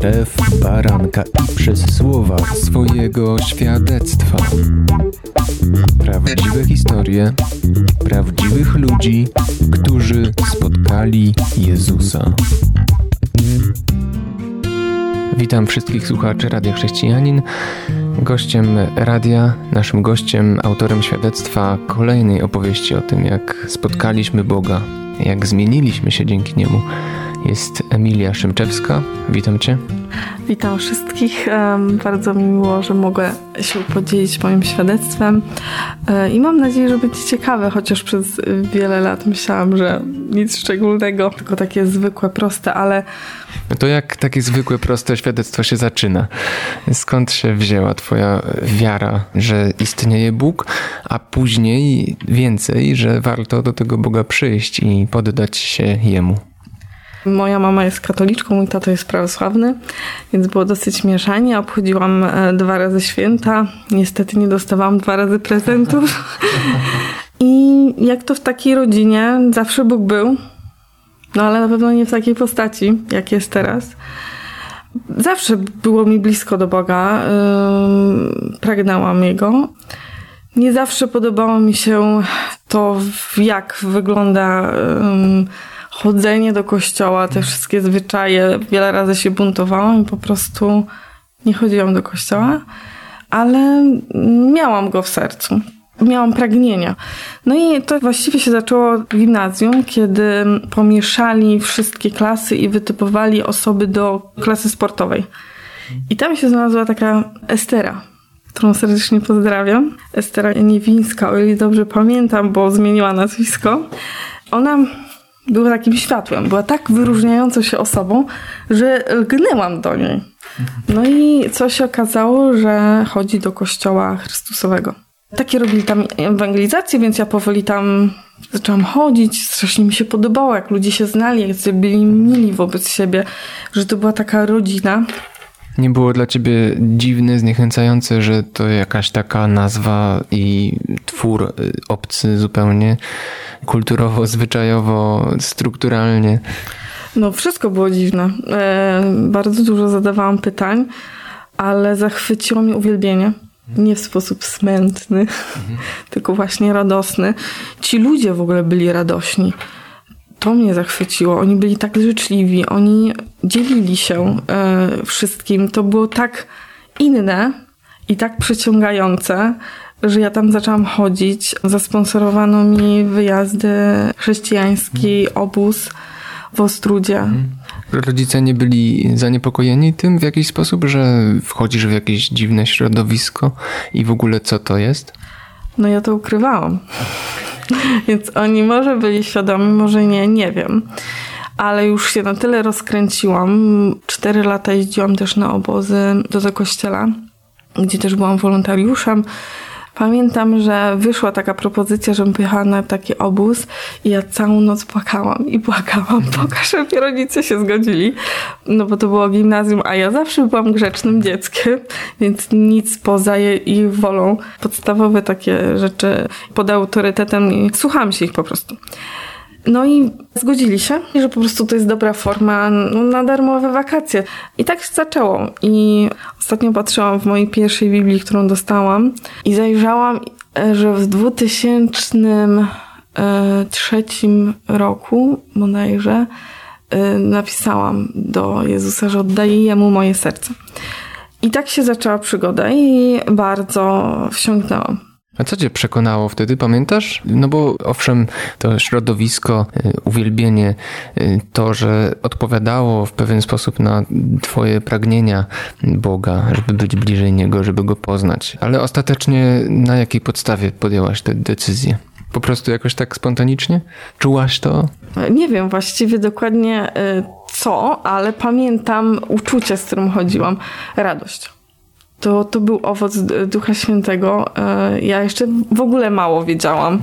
krew baranka i przez słowa swojego świadectwa. Prawdziwe historie prawdziwych ludzi, którzy spotkali Jezusa. Witam wszystkich słuchaczy Radia Chrześcijanin. Gościem radia, naszym gościem, autorem świadectwa kolejnej opowieści o tym, jak spotkaliśmy Boga, jak zmieniliśmy się dzięki Niemu jest Emilia Szymczewska. Witam Cię. Witam wszystkich. Bardzo mi miło, że mogę się podzielić moim świadectwem e, i mam nadzieję, że będzie ciekawe, chociaż przez wiele lat myślałam, że nic szczególnego, tylko takie zwykłe, proste, ale... No to jak takie zwykłe, proste świadectwo się zaczyna? Skąd się wzięła Twoja wiara, że istnieje Bóg, a później więcej, że warto do tego Boga przyjść i poddać się Jemu? Moja mama jest katoliczką, mój tato jest prawosławny, więc było dosyć mieszanie. Obchodziłam e, dwa razy święta. Niestety nie dostawałam dwa razy prezentów. I jak to w takiej rodzinie, zawsze Bóg był, no ale na pewno nie w takiej postaci, jak jest teraz. Zawsze było mi blisko do Boga, yy, pragnęłam Jego. Nie zawsze podobało mi się to, jak wygląda. Yy, chodzenie do kościoła, te wszystkie zwyczaje, wiele razy się buntowałam i po prostu nie chodziłam do kościoła, ale miałam go w sercu. Miałam pragnienia. No i to właściwie się zaczęło w gimnazjum, kiedy pomieszali wszystkie klasy i wytypowali osoby do klasy sportowej. I tam się znalazła taka Estera, którą serdecznie pozdrawiam. Estera Niewińska, o ile dobrze pamiętam, bo zmieniła nazwisko. Ona była takim światłem, była tak wyróżniającą się osobą, że lgnęłam do niej. No i co się okazało, że chodzi do kościoła Chrystusowego. Takie robili tam ewangelizację, więc ja powoli tam zaczęłam chodzić. Strasznie mi się podobało, jak ludzie się znali, jak byli mili wobec siebie, że to była taka rodzina. Nie było dla ciebie dziwne, zniechęcające, że to jakaś taka nazwa i twór y, obcy zupełnie, kulturowo, zwyczajowo, strukturalnie? No, wszystko było dziwne. E, bardzo dużo zadawałam pytań, ale zachwyciło mnie uwielbienie. Nie w sposób smętny, mhm. tylko właśnie radosny. Ci ludzie w ogóle byli radośni to mnie zachwyciło. Oni byli tak życzliwi, oni dzielili się e, wszystkim. To było tak inne i tak przyciągające, że ja tam zaczęłam chodzić. Zasponsorowano mi wyjazdy chrześcijański, mhm. obóz w Ostrudzie. Mhm. Rodzice nie byli zaniepokojeni tym w jakiś sposób, że wchodzisz w jakieś dziwne środowisko i w ogóle co to jest? No ja to ukrywałam. Więc oni może byli świadomi, może nie, nie wiem. Ale już się na tyle rozkręciłam. Cztery lata jeździłam też na obozy do, kościoła, gdzie też byłam wolontariuszem. Pamiętam, że wyszła taka propozycja, żebym pojechała na taki obóz i ja całą noc płakałam i płakałam, pokaż, żeby rodzice się zgodzili, no bo to było gimnazjum, a ja zawsze byłam grzecznym dzieckiem, więc nic poza ich wolą. Podstawowe takie rzeczy pod autorytetem i słuchałam się ich po prostu. No i zgodzili się, że po prostu to jest dobra forma no, na darmowe wakacje. I tak się zaczęło. I ostatnio patrzyłam w mojej pierwszej Biblii, którą dostałam i zajrzałam, że w 2003 roku bodajże y, napisałam do Jezusa, że oddaję Jemu moje serce. I tak się zaczęła przygoda i bardzo wsiąknęłam. A co cię przekonało wtedy, pamiętasz? No bo owszem, to środowisko, y, uwielbienie, y, to, że odpowiadało w pewien sposób na twoje pragnienia Boga, żeby być bliżej Niego, żeby Go poznać. Ale ostatecznie na jakiej podstawie podjęłaś tę decyzję? Po prostu jakoś tak spontanicznie? Czułaś to? Nie wiem właściwie dokładnie y, co, ale pamiętam uczucie, z którym chodziłam. Radość to, to był owoc Ducha Świętego. E, ja jeszcze w ogóle mało wiedziałam.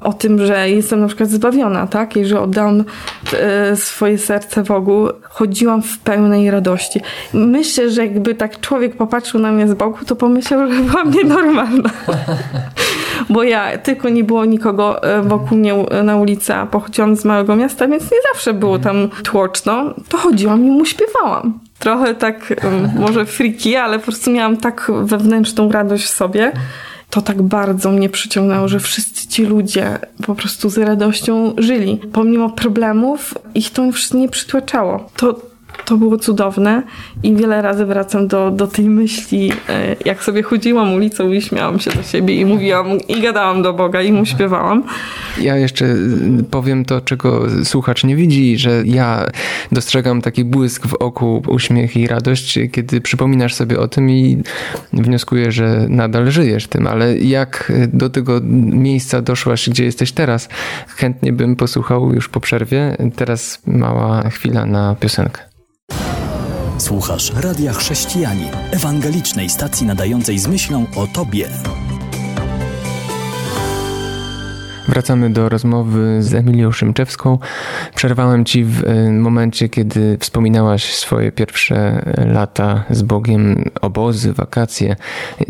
O tym, że jestem na przykład zbawiona, tak? I że oddam e, swoje serce Bogu. Chodziłam w pełnej radości. Myślę, że jakby tak człowiek popatrzył na mnie z boku, to pomyślał, że byłam nienormalna. Bo ja, tylko nie było nikogo e, wokół mnie na ulicy, a pochodziłam z małego miasta, więc nie zawsze było tam tłoczno. To chodziłam i mu śpiewałam. Trochę tak, może friki, ale po prostu miałam tak wewnętrzną radość w sobie, to tak bardzo mnie przyciągnęło, że wszyscy ci ludzie po prostu z radością żyli. Pomimo problemów, ich to nie przytłaczało. To, to było cudowne i wiele razy wracam do, do tej myśli, e, jak sobie chodziłam ulicą i śmiałam się do siebie i mówiłam i gadałam do Boga i mu śpiewałam. Ja jeszcze powiem to, czego słuchacz nie widzi, że ja dostrzegam taki błysk w oku, uśmiech i radość, kiedy przypominasz sobie o tym i wnioskuję, że nadal żyjesz tym, ale jak do tego miejsca doszłaś, gdzie jesteś teraz, chętnie bym posłuchał już po przerwie. Teraz mała chwila na piosenkę. Słuchasz Radia Chrześcijani, ewangelicznej stacji nadającej z myślą o Tobie. Wracamy do rozmowy z Emilią Szymczewską. Przerwałem ci w e, momencie, kiedy wspominałaś swoje pierwsze e, lata z Bogiem, obozy, wakacje.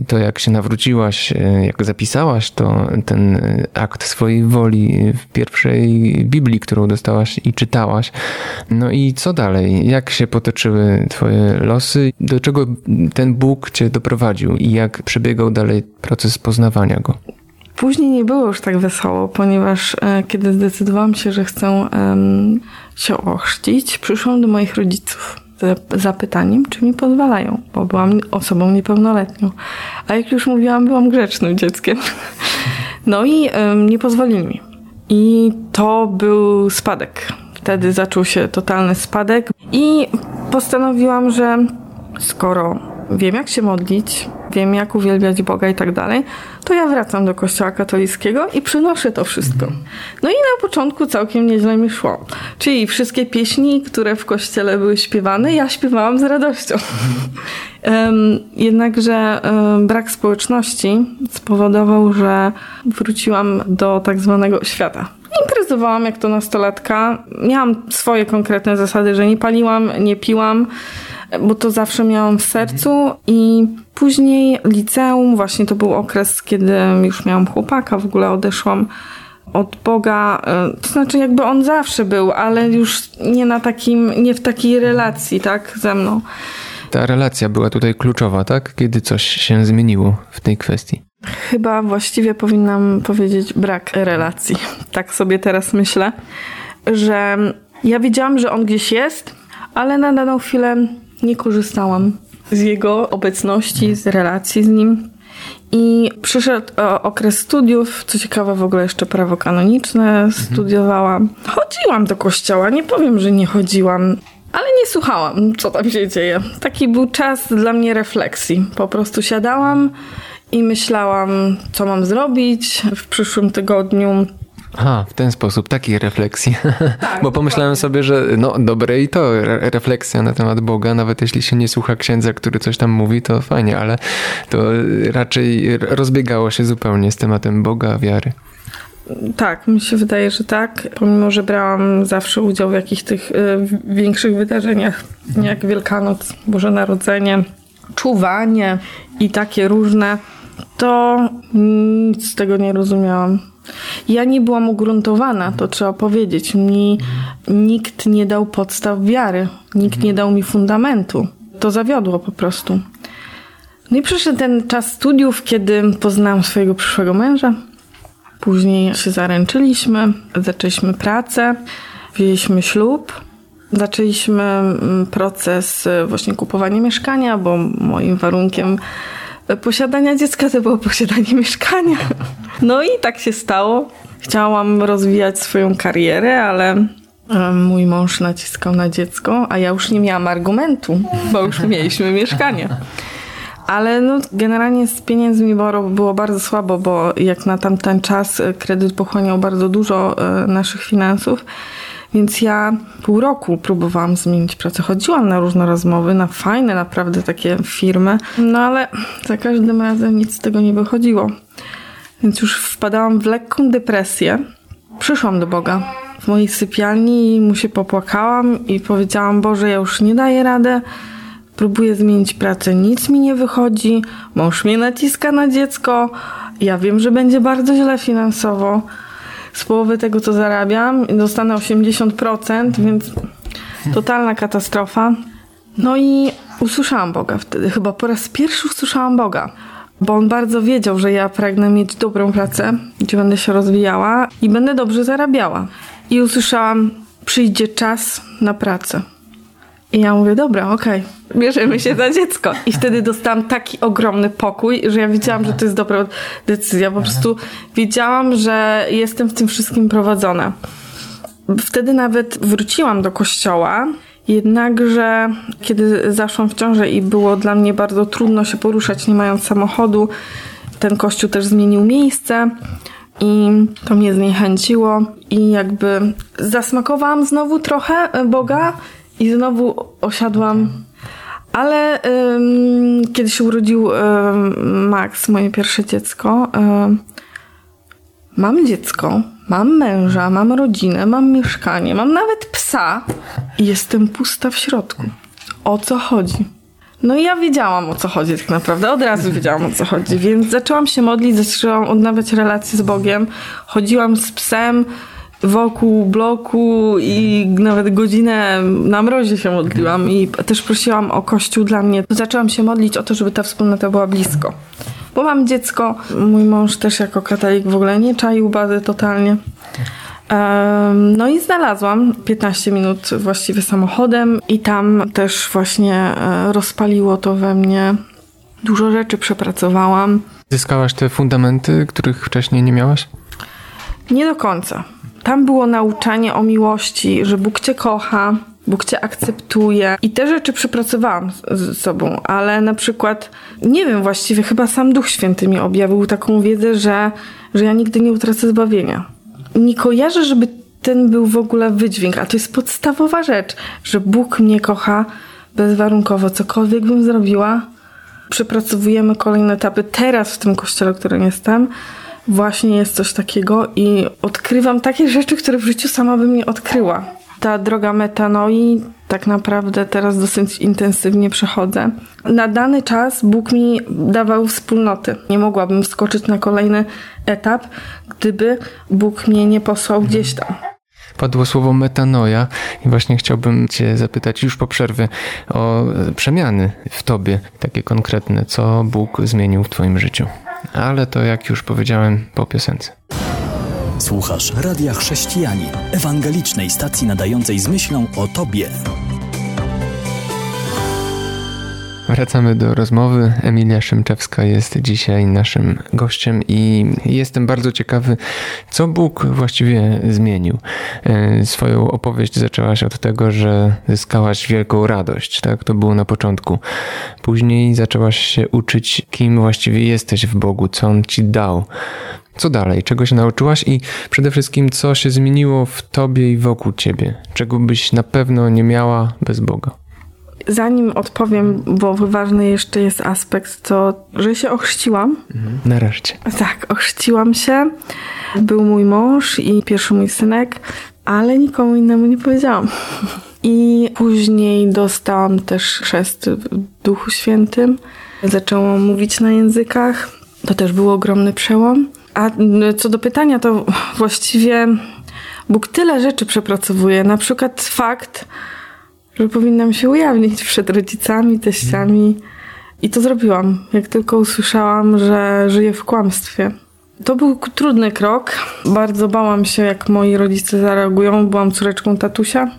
To jak się nawróciłaś, e, jak zapisałaś to ten akt swojej woli w pierwszej Biblii, którą dostałaś i czytałaś. No i co dalej? Jak się potoczyły twoje losy? Do czego ten Bóg cię doprowadził i jak przebiegał dalej proces poznawania go? Później nie było już tak wesoło, ponieważ e, kiedy zdecydowałam się, że chcę się ochrzcić, przyszłam do moich rodziców z zapytaniem, czy mi pozwalają, bo byłam osobą niepełnoletnią. A jak już mówiłam, byłam grzecznym dzieckiem. No i nie pozwolili mi. I to był spadek. Wtedy zaczął się totalny spadek i postanowiłam, że skoro wiem jak się modlić, wiem jak uwielbiać Boga i tak dalej, to ja wracam do kościoła katolickiego i przynoszę to wszystko. No i na początku całkiem nieźle mi szło. Czyli wszystkie pieśni, które w kościele były śpiewane, ja śpiewałam z radością. Jednakże brak społeczności spowodował, że wróciłam do tak zwanego świata. Imprezowałam jak to nastolatka. Miałam swoje konkretne zasady, że nie paliłam, nie piłam bo to zawsze miałam w sercu i później liceum, właśnie to był okres, kiedy już miałam chłopaka, w ogóle odeszłam od Boga, e, to znaczy jakby on zawsze był, ale już nie na takim, nie w takiej relacji, tak, ze mną. Ta relacja była tutaj kluczowa, tak? Kiedy coś się zmieniło w tej kwestii? Chyba właściwie powinnam powiedzieć brak relacji. Tak sobie teraz myślę, że ja wiedziałam, że on gdzieś jest, ale na daną chwilę nie korzystałam z jego obecności, z relacji z nim. I przyszedł e, okres studiów, co ciekawe w ogóle jeszcze prawo kanoniczne studiowałam. Chodziłam do kościoła, nie powiem, że nie chodziłam, ale nie słuchałam, co tam się dzieje. Taki był czas dla mnie refleksji. Po prostu siadałam i myślałam, co mam zrobić w przyszłym tygodniu, Aha, w ten sposób, takiej refleksji. Tak, Bo pomyślałem sobie, że no dobre i to refleksja na temat Boga, nawet jeśli się nie słucha księdza, który coś tam mówi, to fajnie, ale to raczej rozbiegało się zupełnie z tematem Boga, wiary. Tak, mi się wydaje, że tak. Pomimo, że brałam zawsze udział w jakichś tych y, większych wydarzeniach, jak Wielkanoc, Boże Narodzenie, czuwanie i takie różne, to nic z tego nie rozumiałam. Ja nie byłam ugruntowana, to trzeba powiedzieć. Mi nikt nie dał podstaw wiary, nikt nie dał mi fundamentu. To zawiodło po prostu. No i przyszedł ten czas studiów, kiedy poznałam swojego przyszłego męża. Później się zaręczyliśmy, zaczęliśmy pracę, wzięliśmy ślub. Zaczęliśmy mm, proces y, właśnie kupowania mieszkania, bo moim warunkiem posiadania dziecka to było posiadanie mieszkania. No i tak się stało. Chciałam rozwijać swoją karierę, ale mój mąż naciskał na dziecko, a ja już nie miałam argumentu, bo już mieliśmy mieszkanie. Ale no, generalnie z pieniędzmi było bardzo słabo, bo jak na tamten czas kredyt pochłaniał bardzo dużo e, naszych finansów. Więc ja pół roku próbowałam zmienić pracę. Chodziłam na różne rozmowy, na fajne naprawdę takie firmy, no ale za każdym razem nic z tego nie wychodziło. więc już wpadałam w lekką depresję. Przyszłam do Boga w mojej sypialni i mu się popłakałam i powiedziałam: Boże, ja już nie daję rady. Próbuję zmienić pracę, nic mi nie wychodzi. Mąż mnie naciska na dziecko. Ja wiem, że będzie bardzo źle finansowo. Z połowy tego, co zarabiam, dostanę 80%, więc totalna katastrofa. No i usłyszałam Boga wtedy. Chyba po raz pierwszy usłyszałam Boga bo on bardzo wiedział, że ja pragnę mieć dobrą pracę, gdzie będę się rozwijała i będę dobrze zarabiała. I usłyszałam, przyjdzie czas na pracę. I ja mówię, dobra, okej, okay. bierzemy się za dziecko. I wtedy dostałam taki ogromny pokój, że ja wiedziałam, że to jest dobra decyzja. Po prostu wiedziałam, że jestem w tym wszystkim prowadzona. Wtedy nawet wróciłam do kościoła Jednakże, kiedy zaszłam w ciążę i było dla mnie bardzo trudno się poruszać, nie mając samochodu, ten kościół też zmienił miejsce i to mnie zniechęciło i jakby zasmakowałam znowu trochę Boga i znowu osiadłam. Ale ym, kiedy się urodził ym, Max, moje pierwsze dziecko, ym, mam dziecko, Mam męża, mam rodzinę, mam mieszkanie, mam nawet psa i jestem pusta w środku. O co chodzi? No i ja wiedziałam o co chodzi tak naprawdę, od razu wiedziałam o co chodzi, więc zaczęłam się modlić, zaczęłam odnawiać relacje z Bogiem, chodziłam z psem wokół bloku i nawet godzinę na mrozie się modliłam i też prosiłam o kościół dla mnie. Zaczęłam się modlić o to, żeby ta wspólnota była blisko bo mam dziecko. Mój mąż też jako katalik w ogóle nie czaił bazy totalnie. No i znalazłam 15 minut właściwie samochodem i tam też właśnie e, rozpaliło to we mnie. Dużo rzeczy przepracowałam. Zyskałaś te fundamenty, których wcześniej nie miałaś? Nie do końca. Tam było nauczanie o miłości, że Bóg cię kocha, Bóg cię akceptuje. I te rzeczy przepracowałam z sobą, ale na przykład, nie wiem właściwie, chyba sam Duch Święty mi objawił taką wiedzę, że, że ja nigdy nie utracę zbawienia. Nie kojarzę, żeby ten był w ogóle wydźwięk, a to jest podstawowa rzecz, że Bóg mnie kocha bezwarunkowo, cokolwiek bym zrobiła. Przepracowujemy kolejne etapy. Teraz w tym kościele, w którym jestem, właśnie jest coś takiego i odkrywam takie rzeczy, które w życiu sama bym nie odkryła ta droga metanoi tak naprawdę teraz dosyć intensywnie przechodzę. Na dany czas Bóg mi dawał wspólnoty. Nie mogłabym wskoczyć na kolejny etap, gdyby Bóg mnie nie posłał gdzieś tam. Padło słowo metanoja i właśnie chciałbym Cię zapytać już po przerwie o przemiany w Tobie, takie konkretne, co Bóg zmienił w Twoim życiu. Ale to jak już powiedziałem po piosence. Słuchasz Radia Chrześcijani, ewangelicznej stacji nadającej z myślą o Tobie. Wracamy do rozmowy. Emilia Szymczewska jest dzisiaj naszym gościem i jestem bardzo ciekawy, co Bóg właściwie zmienił. E, swoją opowieść zaczęłaś od tego, że zyskałaś wielką radość, tak? To było na początku. Później zaczęłaś się uczyć, kim właściwie jesteś w Bogu, co On ci dał. Co dalej? Czego się nauczyłaś i przede wszystkim co się zmieniło w tobie i wokół ciebie? Czego byś na pewno nie miała bez Boga? Zanim odpowiem, bo ważny jeszcze jest aspekt, to że się ochrzciłam. Mhm. Nareszcie. Tak, ochrzciłam się. Był mój mąż i pierwszy mój synek, ale nikomu innemu nie powiedziałam. I później dostałam też chrzest w Duchu Świętym. Zaczęłam mówić na językach. To też był ogromny przełom. A co do pytania, to właściwie Bóg tyle rzeczy przepracowuje. Na przykład fakt, że powinnam się ujawnić przed rodzicami, teściami. I to zrobiłam, jak tylko usłyszałam, że żyję w kłamstwie. To był trudny krok. Bardzo bałam się, jak moi rodzice zareagują. Byłam córeczką tatusia.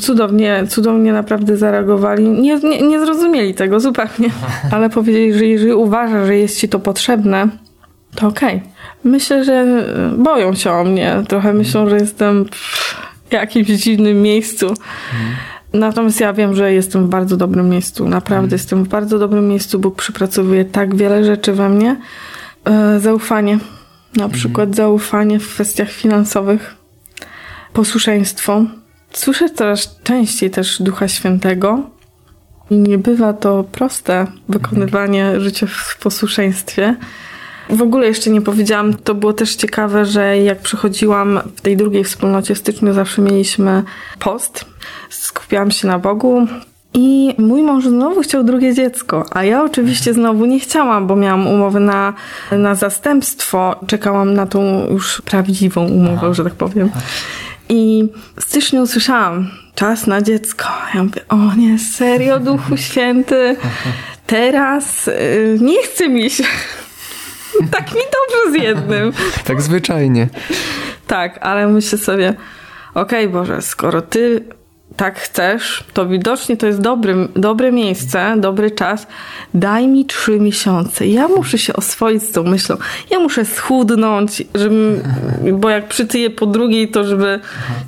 Cudownie, cudownie naprawdę zareagowali. Nie, nie, nie zrozumieli tego zupełnie, ale powiedzieli, że jeżeli uważa, że jest ci to potrzebne, to okej. Okay. Myślę, że boją się o mnie. Trochę myślą, że jestem w jakimś dziwnym miejscu. Natomiast ja wiem, że jestem w bardzo dobrym miejscu. Naprawdę mhm. jestem w bardzo dobrym miejscu. Bóg przypracowuje tak wiele rzeczy we mnie. E, zaufanie. Na mhm. przykład zaufanie w kwestiach finansowych. Posłuszeństwo. Słyszę coraz częściej też Ducha Świętego. Nie bywa to proste wykonywanie życia w posłuszeństwie w ogóle jeszcze nie powiedziałam, to było też ciekawe, że jak przychodziłam w tej drugiej wspólnocie w styczniu, zawsze mieliśmy post. Skupiałam się na Bogu, i mój mąż znowu chciał drugie dziecko, a ja oczywiście znowu nie chciałam, bo miałam umowę na, na zastępstwo. Czekałam na tą już prawdziwą umowę, że tak powiem. I w styczniu usłyszałam, czas na dziecko. Ja mówię, o nie, serio, Duchu Święty, teraz y, nie chce mi się. tak mi dobrze z jednym. tak zwyczajnie. Tak, ale myślę sobie, okej okay, Boże, skoro Ty tak chcesz, to widocznie to jest dobry, dobre miejsce, dobry czas. Daj mi trzy miesiące. Ja muszę się oswoić z tą myślą. Ja muszę schudnąć, żeby, bo jak przytyję po drugiej, to żeby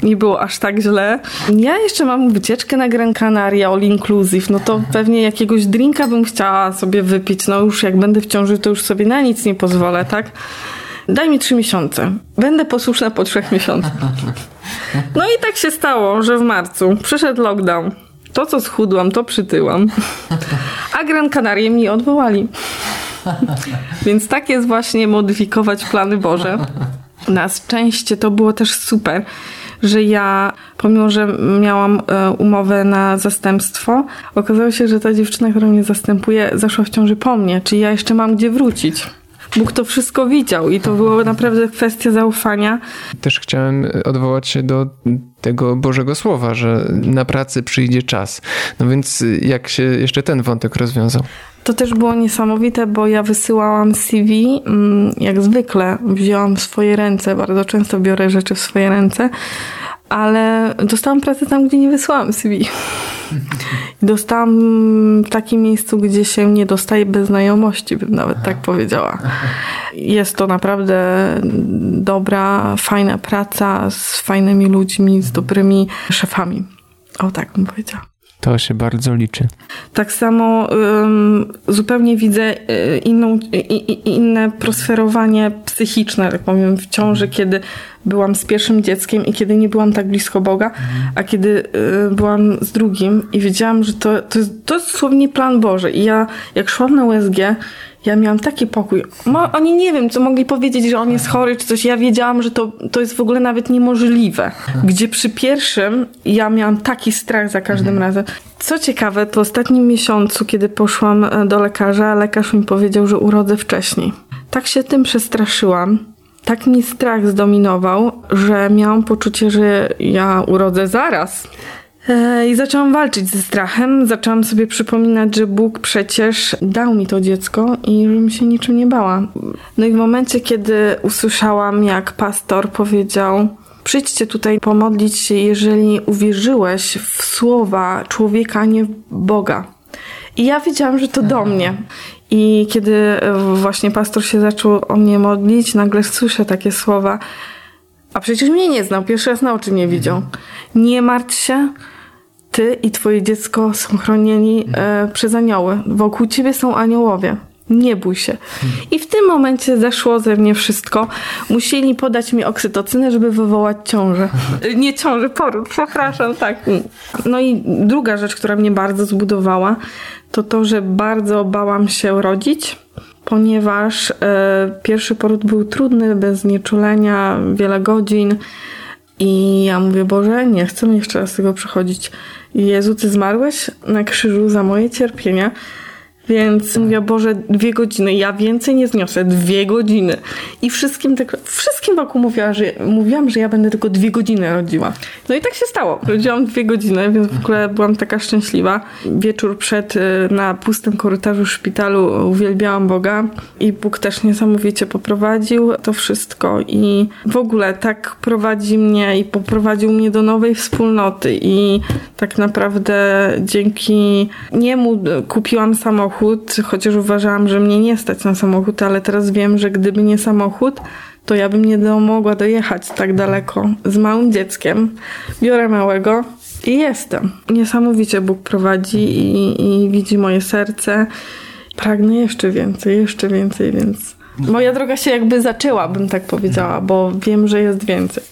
nie było aż tak źle. Ja jeszcze mam wycieczkę na Gran Canaria, all inclusive, no to pewnie jakiegoś drinka bym chciała sobie wypić. No już jak będę w ciąży, to już sobie na nic nie pozwolę, tak? Daj mi trzy miesiące. Będę posłuszna po trzech miesiącach. No i tak się stało, że w marcu przyszedł lockdown. To, co schudłam, to przytyłam. A Gran Canaria mi odwołali. Więc tak jest właśnie modyfikować plany Boże. Na szczęście to było też super, że ja, pomimo że miałam e, umowę na zastępstwo, okazało się, że ta dziewczyna, która mnie zastępuje, zaszła w ciąży po mnie, czyli ja jeszcze mam gdzie wrócić. Bóg to wszystko widział i to była naprawdę kwestia zaufania. Też chciałem odwołać się do tego Bożego Słowa, że na pracy przyjdzie czas. No więc jak się jeszcze ten wątek rozwiązał? To też było niesamowite, bo ja wysyłałam CV, mm, jak zwykle wzięłam w swoje ręce, bardzo często biorę rzeczy w swoje ręce, ale dostałam pracę tam, gdzie nie wysłałam CV. Dostałam w takim miejscu, gdzie się nie dostaje bez znajomości, bym nawet tak powiedziała. Jest to naprawdę dobra, fajna praca z fajnymi ludźmi, z dobrymi szefami. O tak bym powiedziała. To się bardzo liczy. Tak samo um, zupełnie widzę y, inną, inne prosferowanie psychiczne, tak powiem, w ciąży, kiedy byłam z pierwszym dzieckiem i kiedy nie byłam tak blisko Boga, a kiedy y, byłam z drugim i wiedziałam, że to, to, jest, to jest dosłownie plan Boży. I ja, jak szłam na USG, ja miałam taki pokój. Mo, oni nie wiem, co mogli powiedzieć, że on jest chory czy coś. Ja wiedziałam, że to, to jest w ogóle nawet niemożliwe. Gdzie przy pierwszym ja miałam taki strach za każdym mhm. razem. Co ciekawe, to w ostatnim miesiącu, kiedy poszłam e, do lekarza, lekarz mi powiedział, że urodzę wcześniej. Tak się tym przestraszyłam. Tak mi strach zdominował, że miałam poczucie, że ja urodzę zaraz. E, I zaczęłam walczyć ze strachem, zaczęłam sobie przypominać, że Bóg przecież dał mi to dziecko i żebym się niczym nie bała. No i w momencie, kiedy usłyszałam, jak pastor powiedział, przyjdźcie tutaj pomodlić się, jeżeli uwierzyłeś w słowa człowieka, a nie w Boga. I ja wiedziałam, że to do mnie. I kiedy właśnie pastor się zaczął o mnie modlić, nagle słyszę takie słowa, a przecież mnie nie znał, pierwszy raz na oczy mnie widział. Nie martw się, ty i twoje dziecko są chronieni e, przez anioły. Wokół ciebie są aniołowie. Nie bój się. I w tym momencie zeszło ze mnie wszystko. Musieli podać mi oksytocynę, żeby wywołać ciążę. E, nie ciążę, poród, przepraszam, tak. No i druga rzecz, która mnie bardzo zbudowała, to to, że bardzo bałam się rodzić, ponieważ e, pierwszy poród był trudny, bez znieczulenia, wiele godzin. I ja mówię, Boże, nie chcę jeszcze raz tego przechodzić. Jezu, Ty zmarłeś na krzyżu za moje cierpienia, więc mówię, Boże, dwie godziny, ja więcej nie zniosę, dwie godziny. I wszystkim, tak, wszystkim wokół mówiła, że, mówiłam, że ja będę tylko dwie godziny rodziła. No i tak się stało. Rodziłam dwie godziny, więc w ogóle byłam taka szczęśliwa. Wieczór przed y, na pustym korytarzu szpitalu uwielbiałam Boga i Bóg też niesamowicie poprowadził to wszystko i w ogóle tak prowadzi mnie i poprowadził mnie do nowej wspólnoty i tak naprawdę dzięki niemu kupiłam samochód samochód, chociaż uważałam, że mnie nie stać na samochód, ale teraz wiem, że gdyby nie samochód, to ja bym nie mogła dojechać tak daleko z małym dzieckiem. Biorę małego i jestem. Niesamowicie Bóg prowadzi i, i widzi moje serce. Pragnę jeszcze więcej, jeszcze więcej, więc moja droga się jakby zaczęła, bym tak powiedziała, bo wiem, że jest więcej.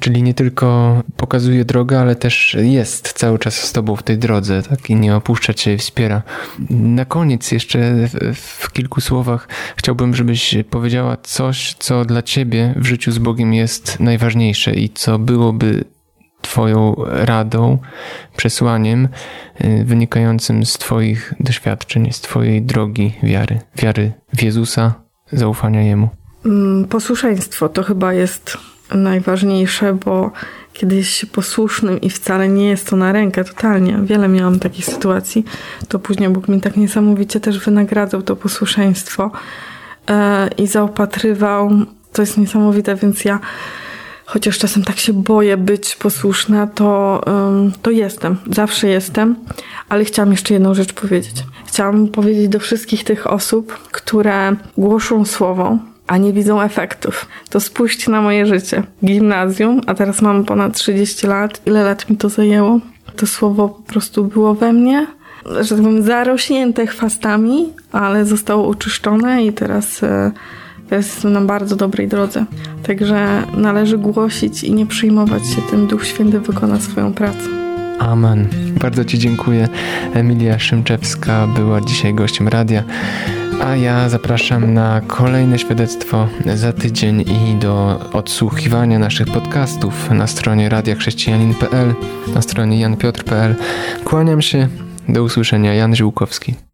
Czyli nie tylko pokazuje drogę, ale też jest cały czas z tobą w tej drodze, tak? I nie opuszcza cię, wspiera. Na koniec jeszcze w, kilku słowach chciałbym, żebyś powiedziała coś, co dla ciebie w życiu z Bogiem jest najważniejsze i co byłoby Twoją radą, przesłaniem y, wynikającym z Twoich doświadczeń, z Twojej drogi wiary, wiary w Jezusa, zaufania Jemu? Mm, posłuszeństwo to chyba jest najważniejsze, bo kiedyś posłusznym i wcale nie jest to na rękę, totalnie. Wiele miałam takich sytuacji. To później Bóg mi tak niesamowicie też wynagradzał to posłuszeństwo e, i zaopatrywał. To jest niesamowite, więc ja chociaż czasem tak się boję być posłuszna, to, to jestem, zawsze jestem, ale chciałam jeszcze jedną rzecz powiedzieć. Chciałam powiedzieć do wszystkich tych osób, które głoszą słowo, a nie widzą efektów. To spójrzcie na moje życie. Gimnazjum, a teraz mam ponad 30 lat. Ile lat mi to zajęło? To słowo po prostu było we mnie, że tak powiem, zarośnięte chwastami, ale zostało uczyszczone i teraz e, jest na bardzo dobrej drodze. Także należy głosić i nie przyjmować się tym. Duch Święty wykona swoją pracę. Amen. Bardzo Ci dziękuję. Emilia Szymczewska była dzisiaj gościem radia. A ja zapraszam na kolejne świadectwo za tydzień i do odsłuchiwania naszych podcastów na stronie radiachrześcijanin.pl, na stronie janpiotr.pl. Kłaniam się. Do usłyszenia. Jan Ziółkowski.